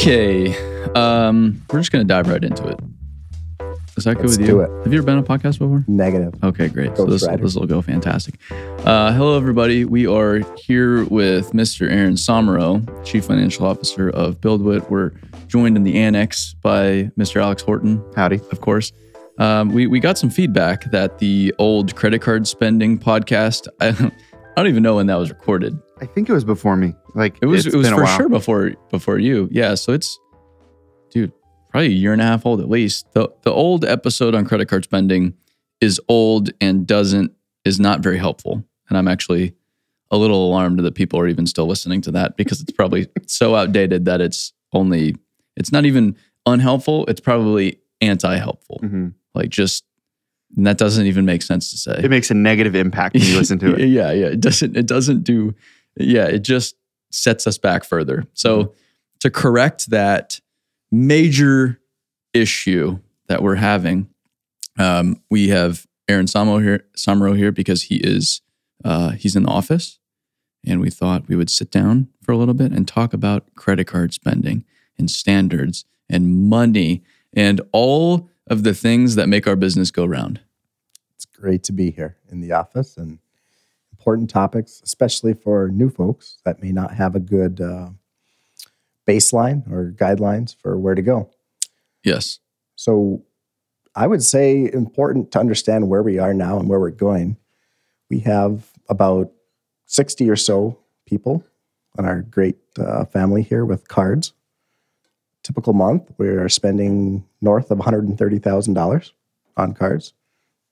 Okay. Um, we're just gonna dive right into it. Is that good Let's with you? do it. Have you ever been on a podcast before? Negative. Okay, great. so Ghost this, Rider. this will go fantastic. Uh, hello, everybody. We are here with Mr. Aaron Somero, Chief Financial Officer of BuildWitt. We're joined in the annex by Mr. Alex Horton, Howdy. of course. Um, we, we got some feedback that the old credit card spending podcast, I, I don't even know when that was recorded. I think it was before me. Like It was it was for sure before before you. Yeah, so it's dude, probably a year and a half old at least. The the old episode on credit card spending is old and doesn't is not very helpful. And I'm actually a little alarmed that people are even still listening to that because it's probably so outdated that it's only it's not even unhelpful, it's probably anti-helpful. Mhm. Like just and that doesn't even make sense to say. It makes a negative impact when you listen to it. Yeah, yeah. It doesn't it doesn't do yeah, it just sets us back further. So Mm-hmm. to correct that major issue that we're having, um, we have Aaron Samo here Samro here because he is uh, he's in the office and we thought we would sit down for a little bit and talk about credit card spending and standards and money and all of the things that make our business go round. Great to be here in the office and important topics, especially for new folks that may not have a good uh, baseline or guidelines for where to go. Yes. So I would say important to understand where we are now and where we're going. We have about 60 or so people on our great uh, family here with cards. Typical month, we are spending north of $130,000 on cards.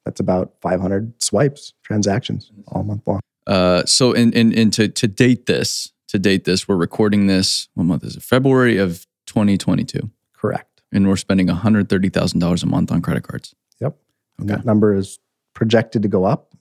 That's about 500 swipes, transactions all month long. Uh, so and and and to to date this, to date this, we're recording this. What month is it? February of 2022, Correct. and we're spending 130 thousand dollars a month on credit cards. Yep. And Okay. that number is projected to go up,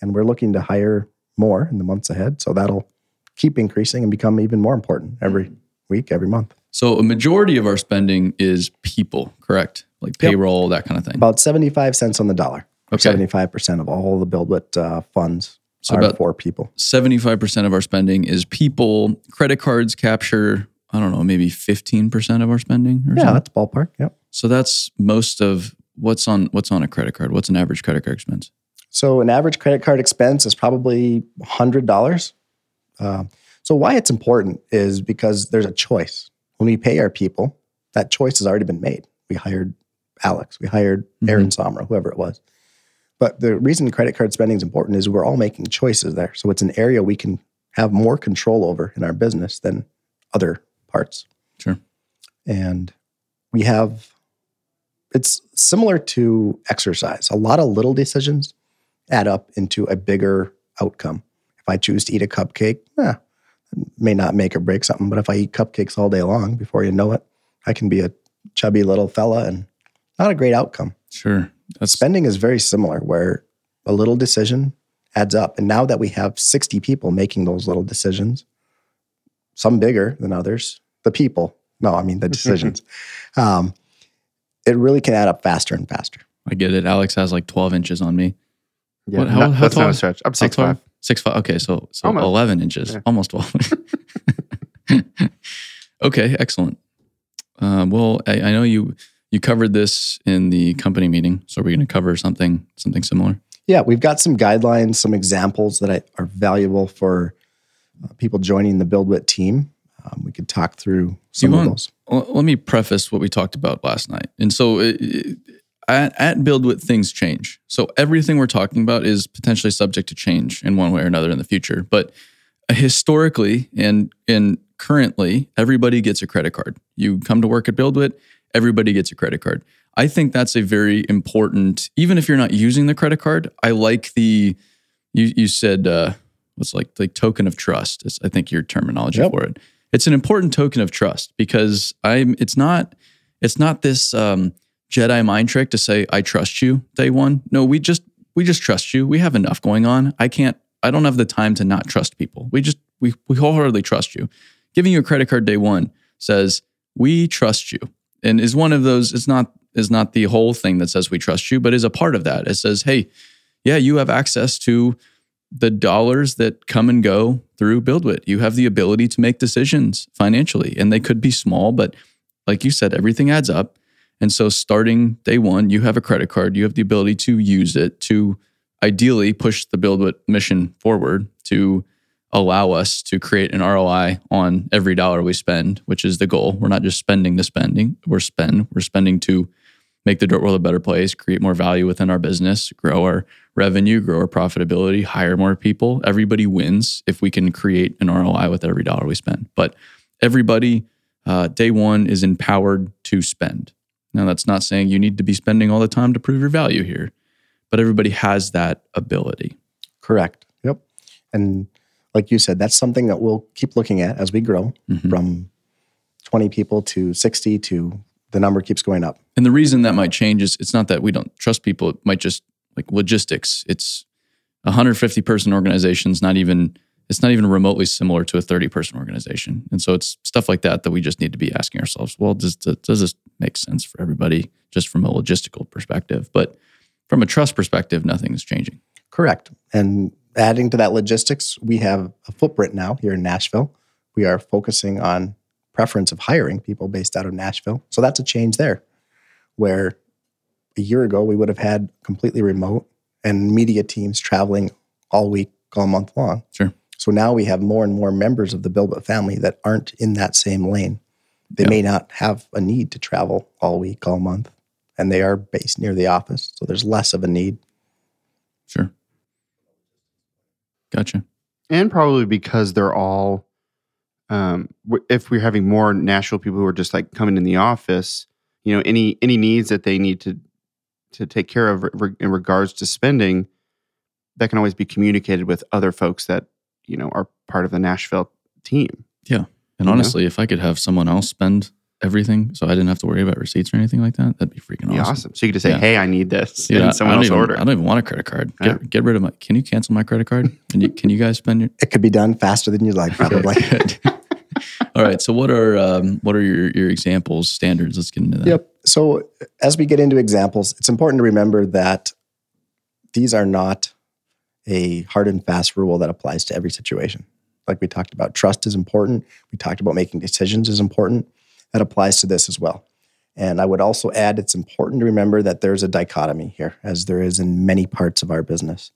and we're looking to hire more in the months ahead. So that'll keep increasing and become even more important every week, every month. So a majority of our spending is people, correct? Like Yep. payroll, that kind of thing. About 75 cents on the dollar. Okay. 75% of all the BuildWitt uh, funds So are about for people. 75% of our spending is people. Credit cards capture, I don't know, maybe 15% of our spending or Yeah, something. that's ballpark. Yep. So that's most of what's on what's on a credit card. What's an average credit card expense? So an average credit card expense is probably $100. Uh, so why it's important is because there's a choice. When we pay our people, that choice has already been made. We hired Alex, we hired Aaron Sommer, whoever it was. But the reason credit card spending is important is we're all making choices there. So it's an area we can have more control over in our business than other parts. Sure. And we have, it's similar to exercise. A lot of little decisions add up into a bigger outcome. If I choose to eat a cupcake, eh, may not make or break something, but if I eat cupcakes all day long, before you know it, I can be a chubby little fella and not a great outcome. Sure. That's Spending is very similar, where a little decision adds up. And now that we have 60 people making those little decisions, some bigger than others, the people, no, I mean the decisions, um, it really can add up faster and faster. I get it. Alex has like 12 inches on me. Yeah, What- how- that- how that's tall not a is- stretch. I'm six five. Six five. Okay, so so Almost. 11 inches, Yeah. almost 12. okay, excellent. Um, well, I, I know you you covered this in the company meeting, so are we're going to cover something something similar. Yeah, we've got some guidelines, some examples that I, are valuable for uh, people joining the BuildWitt team. Um, we could talk through some of those. Let me preface what we talked about last night. And so it, it- at, at BuildWitt, things change. So everything we're talking about is potentially subject to change in one way or another in the future. But historically and and currently, everybody gets a credit card. You come to work at BuildWitt, everybody gets a credit card. I think that's a very important, even if you're not using the credit card. I like the you you said uh what's like the token of trust is I think your terminology Yep. for it. It's an important token of trust because I'm it's not it's not this um Jedi mind trick to say I trust you day one. No, we just we just trust you. We have enough going on. I can't I don't have the time to not trust people. We just we we wholeheartedly trust you. Giving you a credit card day one says we trust you. And is one of those it's not is not the whole thing that says we trust you, but is a part of that. It says, hey, yeah, you have access to the dollars that come and go through BuildWitt. You have the ability to make decisions financially, and they could be small, but like you said, everything adds up. And so, starting day one, you have a credit card. You have the ability to use it to ideally push the BuildWitt mission forward to allow us to create an ROI on every dollar we spend, which is the goal. We're not just spending the spending. We're spend. We're spending to make the dirt world a better place, create more value within our business, grow our revenue, grow our profitability, hire more people. Everybody wins if we can create an ROI with every dollar we spend. But everybody, uh, day one, is empowered to spend. Now, that's not saying you need to be spending all the time to prove your value here, but everybody has that ability. Correct. Yep. And like you said, that's something that we'll keep looking at as we grow Mhm. from 20 people to 60 to the number keeps going up. And the reason that might change is it's not that we don't trust people. It might just like logistics. It's a 150 person organization. It's not even it's not even remotely similar to a 30 person organization. And so it's stuff like that that we just need to be asking ourselves. Well, does does this make sense for everybody just from a logistical perspective? But from a trust perspective, nothing's changing. Correct. And adding to that logistics, we have a footprint now here in Nashville. We are focusing on preference of hiring people based out of Nashville. So that's a change there. Where a year ago we would have had completely remote and media teams traveling all week, all month long. Sure. So now we have more and more members of the BuildWitt family that aren't in that same lane. They Yeah. may not have a need to travel all week, all month, and they are based near the office. So there's less of a need. Sure. Gotcha. and probably because they're all um, if we're having more Nashville people who are just like coming in the office you know any any needs that they need to to take care of re- in regards to spending that can always be communicated with other folks that you know are part of the Nashville team Yeah, And You know? honestly, if I could have someone else spend everything so I didn't have to worry about receipts or anything like that, that'd be freaking Be awesome. awesome. so you could just say Yeah. hey I need this Yeah, and I someone don't else even, order I don't even want a credit card. Get, Yeah. get rid of my. Can you cancel my credit card? Can you can you guys spend your? It could be done faster than you'd like, probably. Good. All right. So what are um, what are your your examples standards? Let's get into that. Yep. So as we get into examples, it's important to remember that these are not a hard and fast rule that applies to every situation. Like we talked about, trust is important. We talked about making decisions is important. That applies to this as well. And I would also add it's important to remember that there's a dichotomy here, as there is in many parts of our business.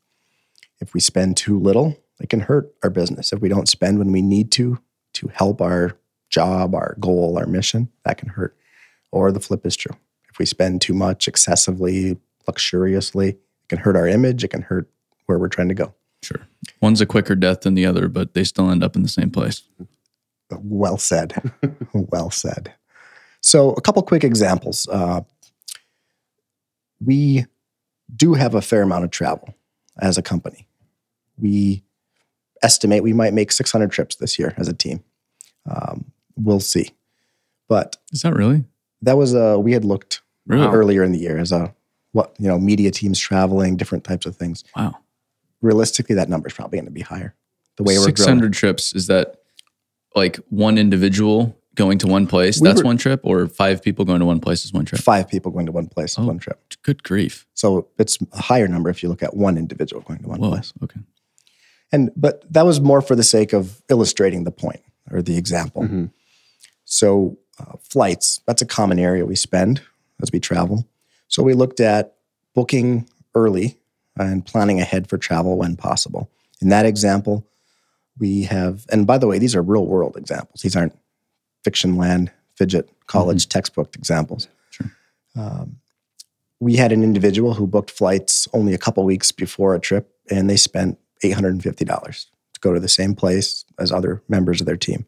If we spend too little, it can hurt our business. If we don't spend when we need to to help our job, our goal, our mission, that can hurt. Or the flip is true. If we spend too much excessively, luxuriously, it can hurt our image, it can hurt where we're trying to go. Sure. One's a quicker death than the other, but they still end up in the same place. Well said. well said. So, a couple quick examples. Uh, we do have a fair amount of travel as a company. We estimate we might make 600 trips this year as a team. Um, we'll see. But Is that really? that was a, we had looked Really? earlier in the year as a, what, you know, media teams traveling, different types of things. Wow. Realistically, that number is probably going to be higher. The way we're 600 growing. trips is that like one individual going to one place? We that's were- one trip, or five people going to one place is one trip. Five people going to one place, Oh. one trip. Good grief! So it's a higher number if you look at one individual going to one Whoa. place. Okay. And but that was more for the sake of illustrating the point or the example. Mhm. So uh, flights, that's a common area we spend as we travel. So we looked at booking early and planning ahead for travel when possible. In that example, we have, and by the way, these are real world examples. These aren't fiction land, fidget, college textbook examples. Sure. Um, we had an individual who booked flights only a couple weeks before a trip, and they spent $850 to go to the same place as other members of their team.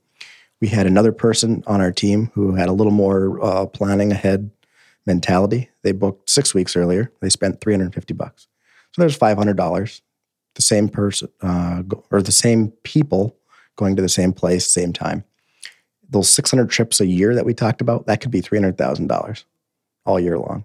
We had another person on our team who had a little more uh, planning ahead mentality. They booked six weeks earlier. They spent 350 bucks. So there's $500. The same person uh, or the same people going to the same place, same time. Those 600 trips a year that we talked about, that could be $300,000 all year long.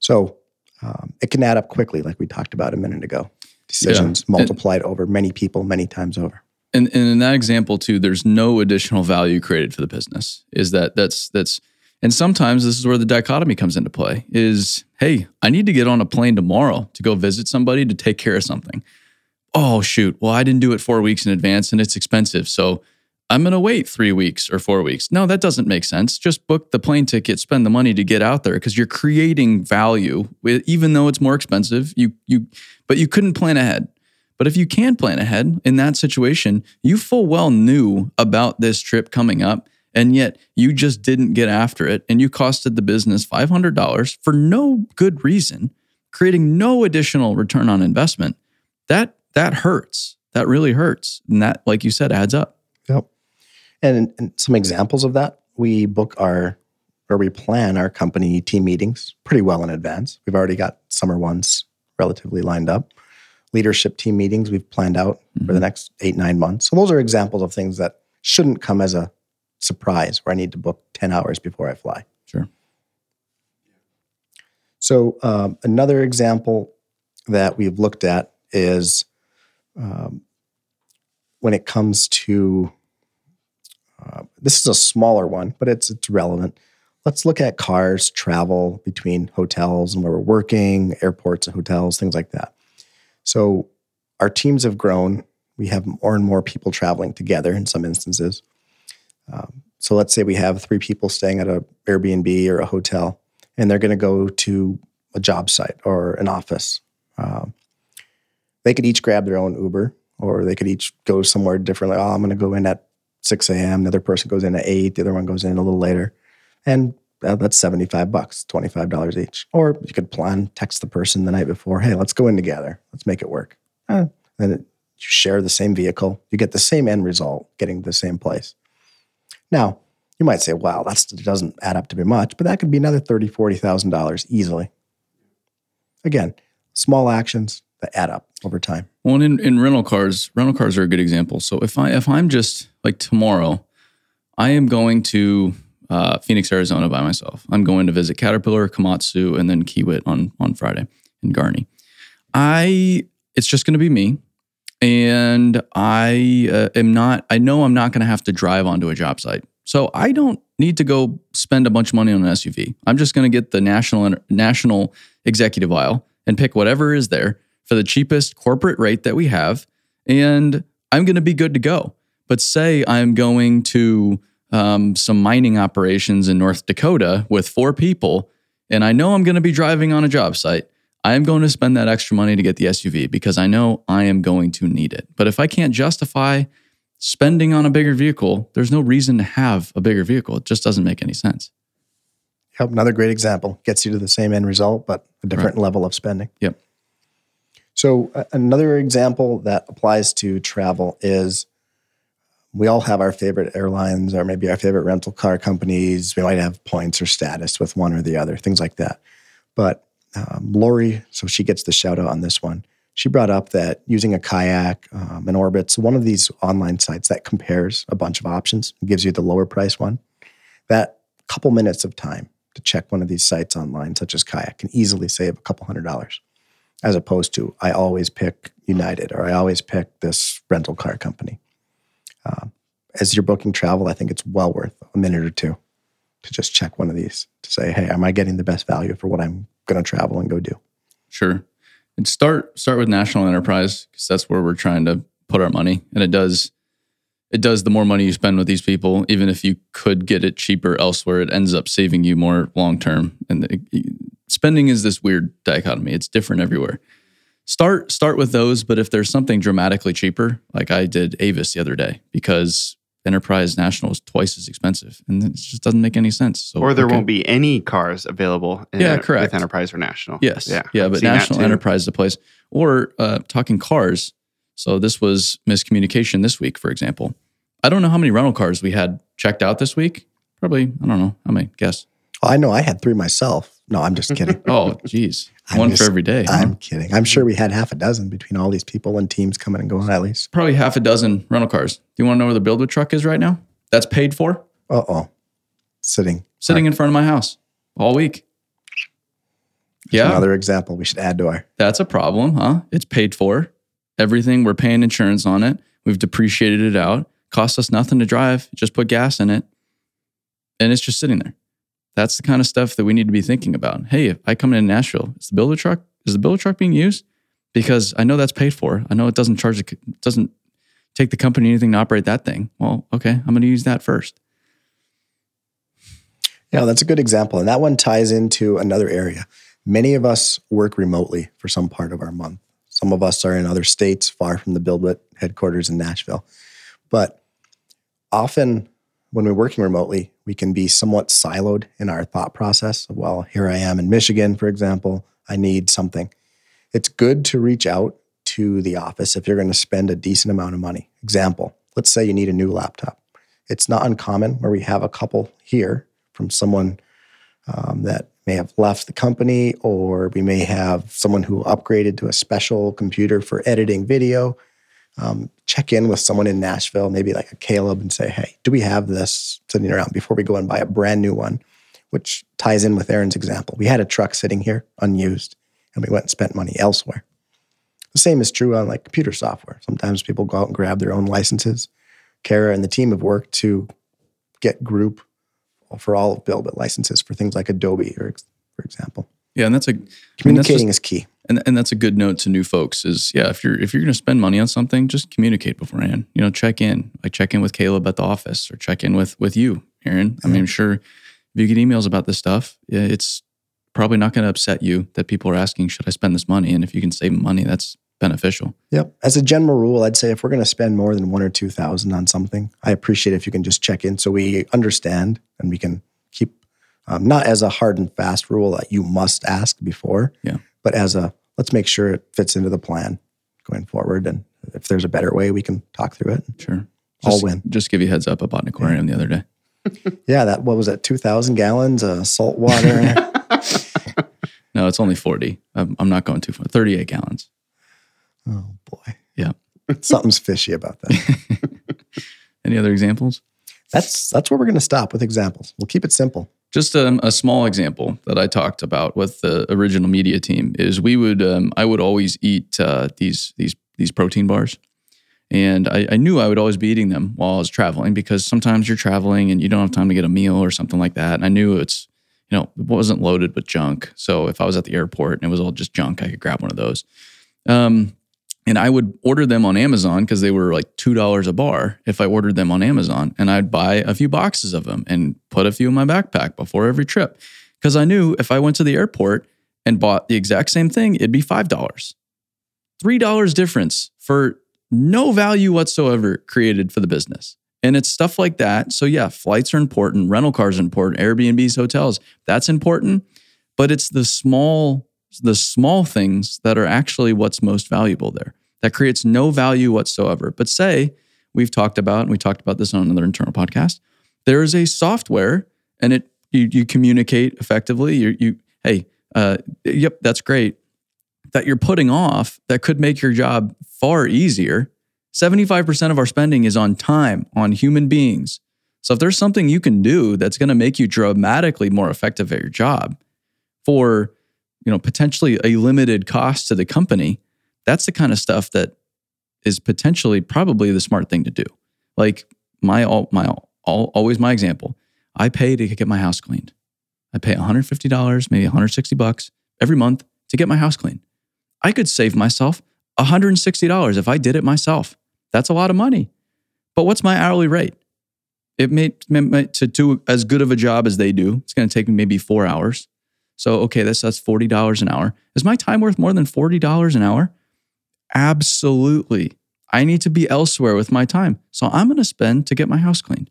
So um, it can add up quickly, like we talked about a minute ago. Decisions multiplied over many people, many times over. And, and in that example too, there's no additional value created for the business. Is that that's that's and sometimes this is where the dichotomy comes into play. Is hey, I need to get on a plane tomorrow to go visit somebody to take care of something. Oh, shoot, well, I didn't do it four weeks in advance and it's expensive. So I'm going to wait three weeks or four weeks. No, that doesn't make sense. Just book the plane ticket, spend the money to get out there because you're creating value, even though it's more expensive. You, you, but you couldn't plan ahead. But if you can plan ahead in that situation, you full well knew about this trip coming up and yet you just didn't get after it and you costed the business $500 for no good reason creating no additional return on investment that that hurts that really hurts and that like you said adds up Yep. And, and some examples of that, we book our or we plan our company team meetings pretty well in advance. We've already got summer ones relatively lined up. Leadership team meetings we've planned out for the next eight, nine months. So those are examples of things that shouldn't come as a surprise where I need to book 10 hours before I fly. Sure. So um, another example that we've looked at is um, when it comes to uh, this is a smaller one, but it's it's relevant. Let's look at cars, travel between hotels and where we're working, airports and hotels, things like that. So our teams have grown. We have more and more people traveling together in some instances. Um, so let's say we have three people staying at a Airbnb or a hotel, and they're going to go to a job site or an office. Um, they could each grab their own Uber, or they could each go somewhere differently. Oh, I'm going to go in at 6 a.m. The other person goes in at 8. The other one goes in a little later. And uh, that's 75 bucks, $25 each. Or you could plan, text the person the night before, hey, let's go in together. Let's make it work. Uh, then it, you share the same vehicle. You get the same end result, getting to the same place. Now, you might say, wow, that doesn't add up to be much, but that could be another $30,000, $40,000 easily. Again, small actions add up over time. Well, in, in rental cars, rental cars are a good example. So if I if I'm just like tomorrow, I am going to uh, Phoenix, Arizona by myself. I'm going to visit Caterpillar, Komatsu, and then Kiewit on on Friday in Garney. I it's just going to be me, and I uh, am not. I know I'm not going to have to drive onto a job site, so I don't need to go spend a bunch of money on an SUV. I'm just going to get the national national executive aisle and pick whatever is there for the cheapest corporate rate that we have, and I'm going to be good to go. But say I'm going to um, some mining operations in North Dakota with four people, and I know I'm going to be driving on a job site. I am going to spend that extra money to get the SUV because I know I am going to need it. But if I can't justify spending on a bigger vehicle, there's no reason to have a bigger vehicle. It just doesn't make any sense. Yep, another great example. Gets you to the same end result, but a different level of spending. Yep. So, another example that applies to travel is we all have our favorite airlines or maybe our favorite rental car companies. We might have points or status with one or the other, things like that. But um, Lori, so she gets the shout out on this one. She brought up that using a kayak, um, an Orbitz, one of these online sites that compares a bunch of options, gives you the lower price one. That couple minutes of time to check one of these sites online, such as kayak, can easily save a couple hundred dollars as opposed to I always pick United or I always pick this rental car company. Um, as you're booking travel, I think it's well worth a minute or two to just check one of these to say, hey, am I getting the best value for what I'm going to travel and go do? Sure. And start start with national enterprise because that's where we're trying to put our money, and it does it does the more money you spend with these people, even if you could get it cheaper elsewhere, it ends up saving you more long term. And spending is this weird dichotomy; it's different everywhere. Start start with those, but if there's something dramatically cheaper, like I did Avis the other day, because Enterprise National is twice as expensive, and it just doesn't make any sense. So, or there okay. won't be any cars available. In, Yeah, correct. With Enterprise or National. Yes. Yeah. Yeah. But National. Enterprise is the place. Or uh, talking cars. So this was miscommunication this week, for example. I don't know how many rental cars we had checked out this week. Probably, I don't know. How many? Guess. Oh, I know I had three myself. No, I'm just kidding. Oh, geez. I'm One just- for every day. huh? I'm kidding. I'm sure we had half a dozen between all these people and teams coming and going at least. Probably half a dozen rental cars. Do you want to know where the BuildWitt truck is right now? That's paid for, Uh oh. Sitting. sitting in front of my house all week. Yeah. Another example we should add to our. That's a problem, huh? It's paid for. Everything, we're paying insurance on it. We've depreciated it out. Cost us nothing to drive. Just put gas in it. And it's just sitting there. That's the kind of stuff that we need to be thinking about. Hey, if I come in Nashville, is the builder truck, is the builder truck being used? because I know that's paid for. I know it doesn't charge, it doesn't take the company anything to operate that thing. Well, okay, I'm going to use that first. Yeah, that's a good example. And that one ties into another area. Many of us work remotely for some part of our month. Some of us are in other states far from the BuildWitt headquarters in Nashville. But often when we're working remotely, we can be somewhat siloed in our thought process. Well, here I am in Michigan, for example. I need something. It's good to reach out to the office if you're going to spend a decent amount of money. Example, let's say you need a new laptop. It's not uncommon where we have a couple here from someone um, that may have left the company, or we may have someone who upgraded to a special computer for editing video. Um, check in with someone in Nashville, maybe like a Caleb, and say, hey, do we have this sitting around before we go and buy a brand new one? Which ties in with Aaron's example. We had a truck sitting here unused, and we went and spent money elsewhere. The same is true on like computer software. Sometimes people go out and grab their own licenses. Kara and the team have worked to get group for all of BuildWitt licenses for things like Adobe, or for example. Yeah, and that's a Communicating I mean, is key. And and that's a good note to new folks is yeah if you're if you're going to spend money on something just communicate beforehand you know check in like check in with caleb at the office or check in with with you aaron. I mean i'm sure if you get emails about this stuff yeah, it's probably not going to upset you that people are asking should i spend this money? And if you can save money that's beneficial. Yep. As a general rule, I'd say if we're going to spend more than one or two thousand on something, I appreciate if you can just check in so we understand and we can keep um, not as a hard and fast rule that you must ask before, Yeah. But as a let's make sure it fits into the plan going forward. And if there's a better way, we can talk through it. sure I'll just, win. just give you a heads up I bought an aquarium the other day Yeah, that what was that? Two thousand gallons of salt water. no it's only 40 i'm, I'm not going too far 38 gallons oh boy. Yeah. Something's fishy about that. any other examples That's that's where we're going to stop with examples. We'll keep it simple. Just um, a small example that I talked about with the original media team is we would um, I would always eat uh, these these these protein bars, and I, I knew I would always be eating them while I was traveling because sometimes you're traveling and you don't have time to get a meal or something like that. And I knew it's you know it wasn't loaded with junk, so if I was at the airport and it was all just junk, I could grab one of those. Um, and I would order them on Amazon because they were like two dollars a bar if I ordered them on Amazon, and I'd buy a few boxes of them and put a few in my backpack before every trip. Because I knew if I went to the airport and bought the exact same thing, it'd be five dollars, three dollars difference for no value whatsoever created for the business. And it's stuff like that. So yeah, flights are important, rental cars are important, Airbnbs, hotels, that's important, but it's the small the small things that are actually what's most valuable there. That creates no value whatsoever. But say we've talked about, and we talked about this on another internal podcast. There is a software, and it you, you communicate effectively. You you hey, uh, yep, that's great. That you're putting off that could make your job far easier. Seventy five percent of our spending is on time, on human beings. So if there's something you can do that's going to make you dramatically more effective at your job for you know potentially a limited cost to the company that's the kind of stuff that is potentially probably the smart thing to do. Like my all my all, always my example i pay to get my house cleaned. I pay $150 maybe 160 bucks every month to get my house cleaned. I could save myself $160 if i did it myself. That's a lot of money. But what's my hourly rate? It may, may to do as good of a job as they do it's going to take me maybe four hours so, okay, that's that's forty dollars an hour. Is my time worth more than forty dollars an hour? Absolutely. I need to be elsewhere with my time, so I'm going to spend to get my house cleaned.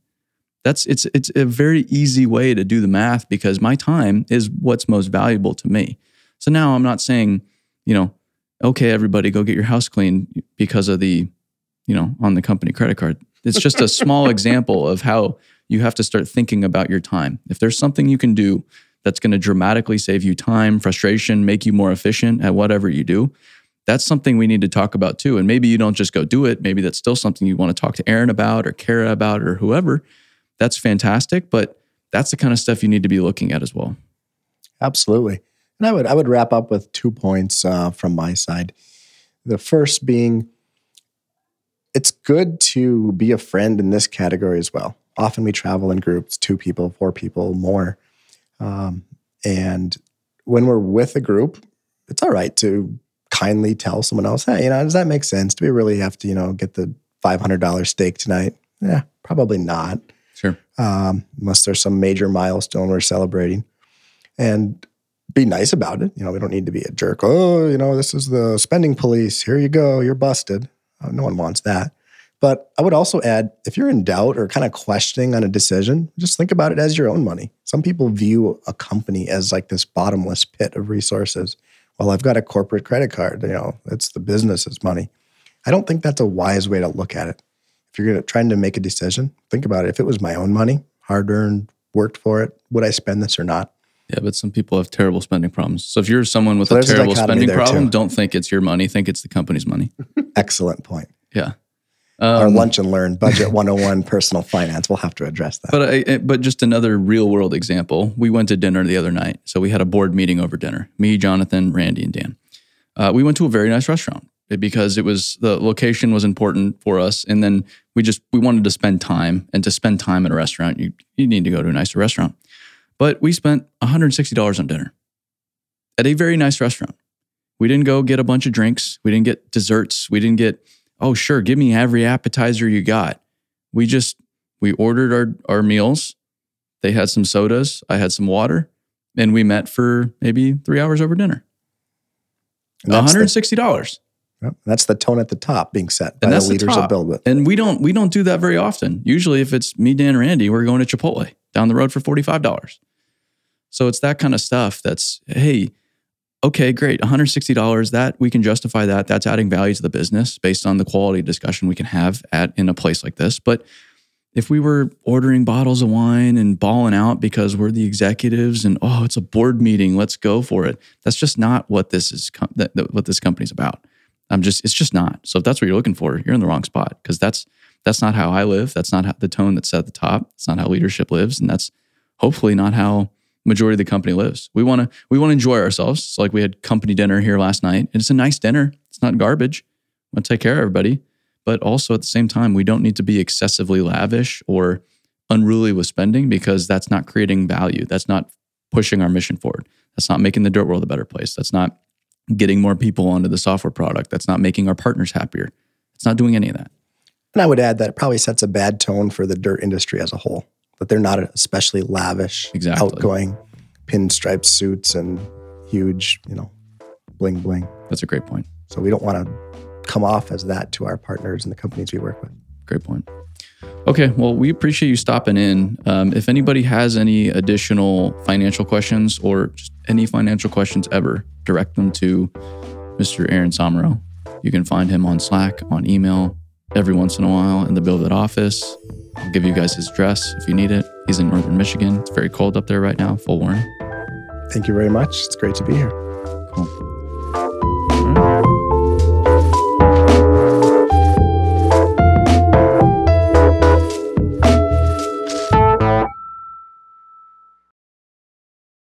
That's it's it's a very easy way to do the math because my time is what's most valuable to me. So now I'm not saying, you know, okay, everybody go get your house cleaned because of the, you know, on the company credit card. It's just a small example of how you have to start thinking about your time. If there's something you can do that's going to dramatically save you time, frustration, make you more efficient at whatever you do. That's something we need to talk about too. And maybe you don't just go do it. Maybe that's still something you want to talk to Aaron about or Kara about or whoever. That's fantastic. But that's the kind of stuff you need to be looking at as well. Absolutely. And I would I would wrap up with two points uh, from my side. The first being, it's good to be a friend in this category as well. Often we travel in groups, two people, four people, more. Um, and when we're with a group, it's all right to kindly tell someone else, hey, you know, does that make sense? Do we really have to, you know, get the $500 steak tonight? Yeah, probably not. Sure. Um, unless there's some major milestone we're celebrating. And be nice about it. You know, we don't need to be a jerk. Oh, you know, this is the spending police. Here you go. You're busted. Uh, no one wants that. But I would also add if you're in doubt or kind of questioning on a decision, just think about it as your own money. Some people view a company as like this bottomless pit of resources. Well, I've got a corporate credit card, you know, it's the business's money. I don't think that's a wise way to look at it. If you're gonna, trying to make a decision, think about it. If it was my own money, hard earned, worked for it, would I spend this or not? Yeah, but some people have terrible spending problems. So if you're someone with So a terrible spending problem, too. don't think it's your money. Think it's the company's money. Excellent point. Yeah. Our Um, lunch and learn budget 101 personal finance. We'll have to address that. But I, but just another real world example. We went to dinner the other night. So we had a board meeting over dinner. Me, Jonathan, Randy, and Dan. Uh, we went to a very nice restaurant because it was the location was important for us, and then we just we wanted to spend time. And to spend time at a restaurant, you you need to go to a nicer restaurant. But we spent one hundred sixty dollars on dinner at a very nice restaurant. We didn't go get a bunch of drinks. We didn't get desserts. We didn't get oh sure, give me every appetizer you got. We just we ordered our our meals. They had some sodas. I had some water, and we met for maybe three hours over dinner. And One that's, hundred the, sixty dollars, yep, that's the tone at the top being set by and the that's the leaders top. of BuildWitt. And we don't we don't do that very often. Usually, if it's me, Dan, or Andy, we're going to Chipotle down the road for forty five dollars. So it's that kind of stuff. That's hey, okay, great, one hundred sixty dollars. That we can justify that. That's adding value to the business based on the quality discussion we can have at in a place like this. But if we were ordering bottles of wine and balling out because we're the executives and oh, it's a board meeting, let's go for it. That's just not what this is. com- That, that- what this company's about. I'm just. It's just not. So if that's what you're looking for, you're in the wrong spot because that's that's not how I live. That's not how, the tone that's at the top. It's not how leadership lives, and that's hopefully not how majority of the company lives. We want to we want to enjoy ourselves. So like we had company dinner here last night, and it's a nice dinner. It's not garbage. Want to take care of everybody, but also at the same time, we don't need to be excessively lavish or unruly with spending because that's not creating value. That's not pushing our mission forward. That's not making the dirt world a better place. That's not getting more people onto the software product. That's not making our partners happier. It's not doing any of that. And I would add that it probably sets a bad tone for the dirt industry as a whole. That they're not especially lavish, Exactly. outgoing, pinstripe suits and huge, you know, bling bling. That's a great point. So we don't want to come off as that to our partners and the companies we work with. Great point. Okay, well, we appreciate you stopping in. Um, if anybody has any additional financial questions or just any financial questions ever, direct them to Mr. Aaron Somero. You can find him on Slack, on email, every once in a while in the BuildWitt office. I'll give you guys his address if you need it. He's in northern Michigan. It's very cold up there right now, full warning. Thank you very much. It's great to be here.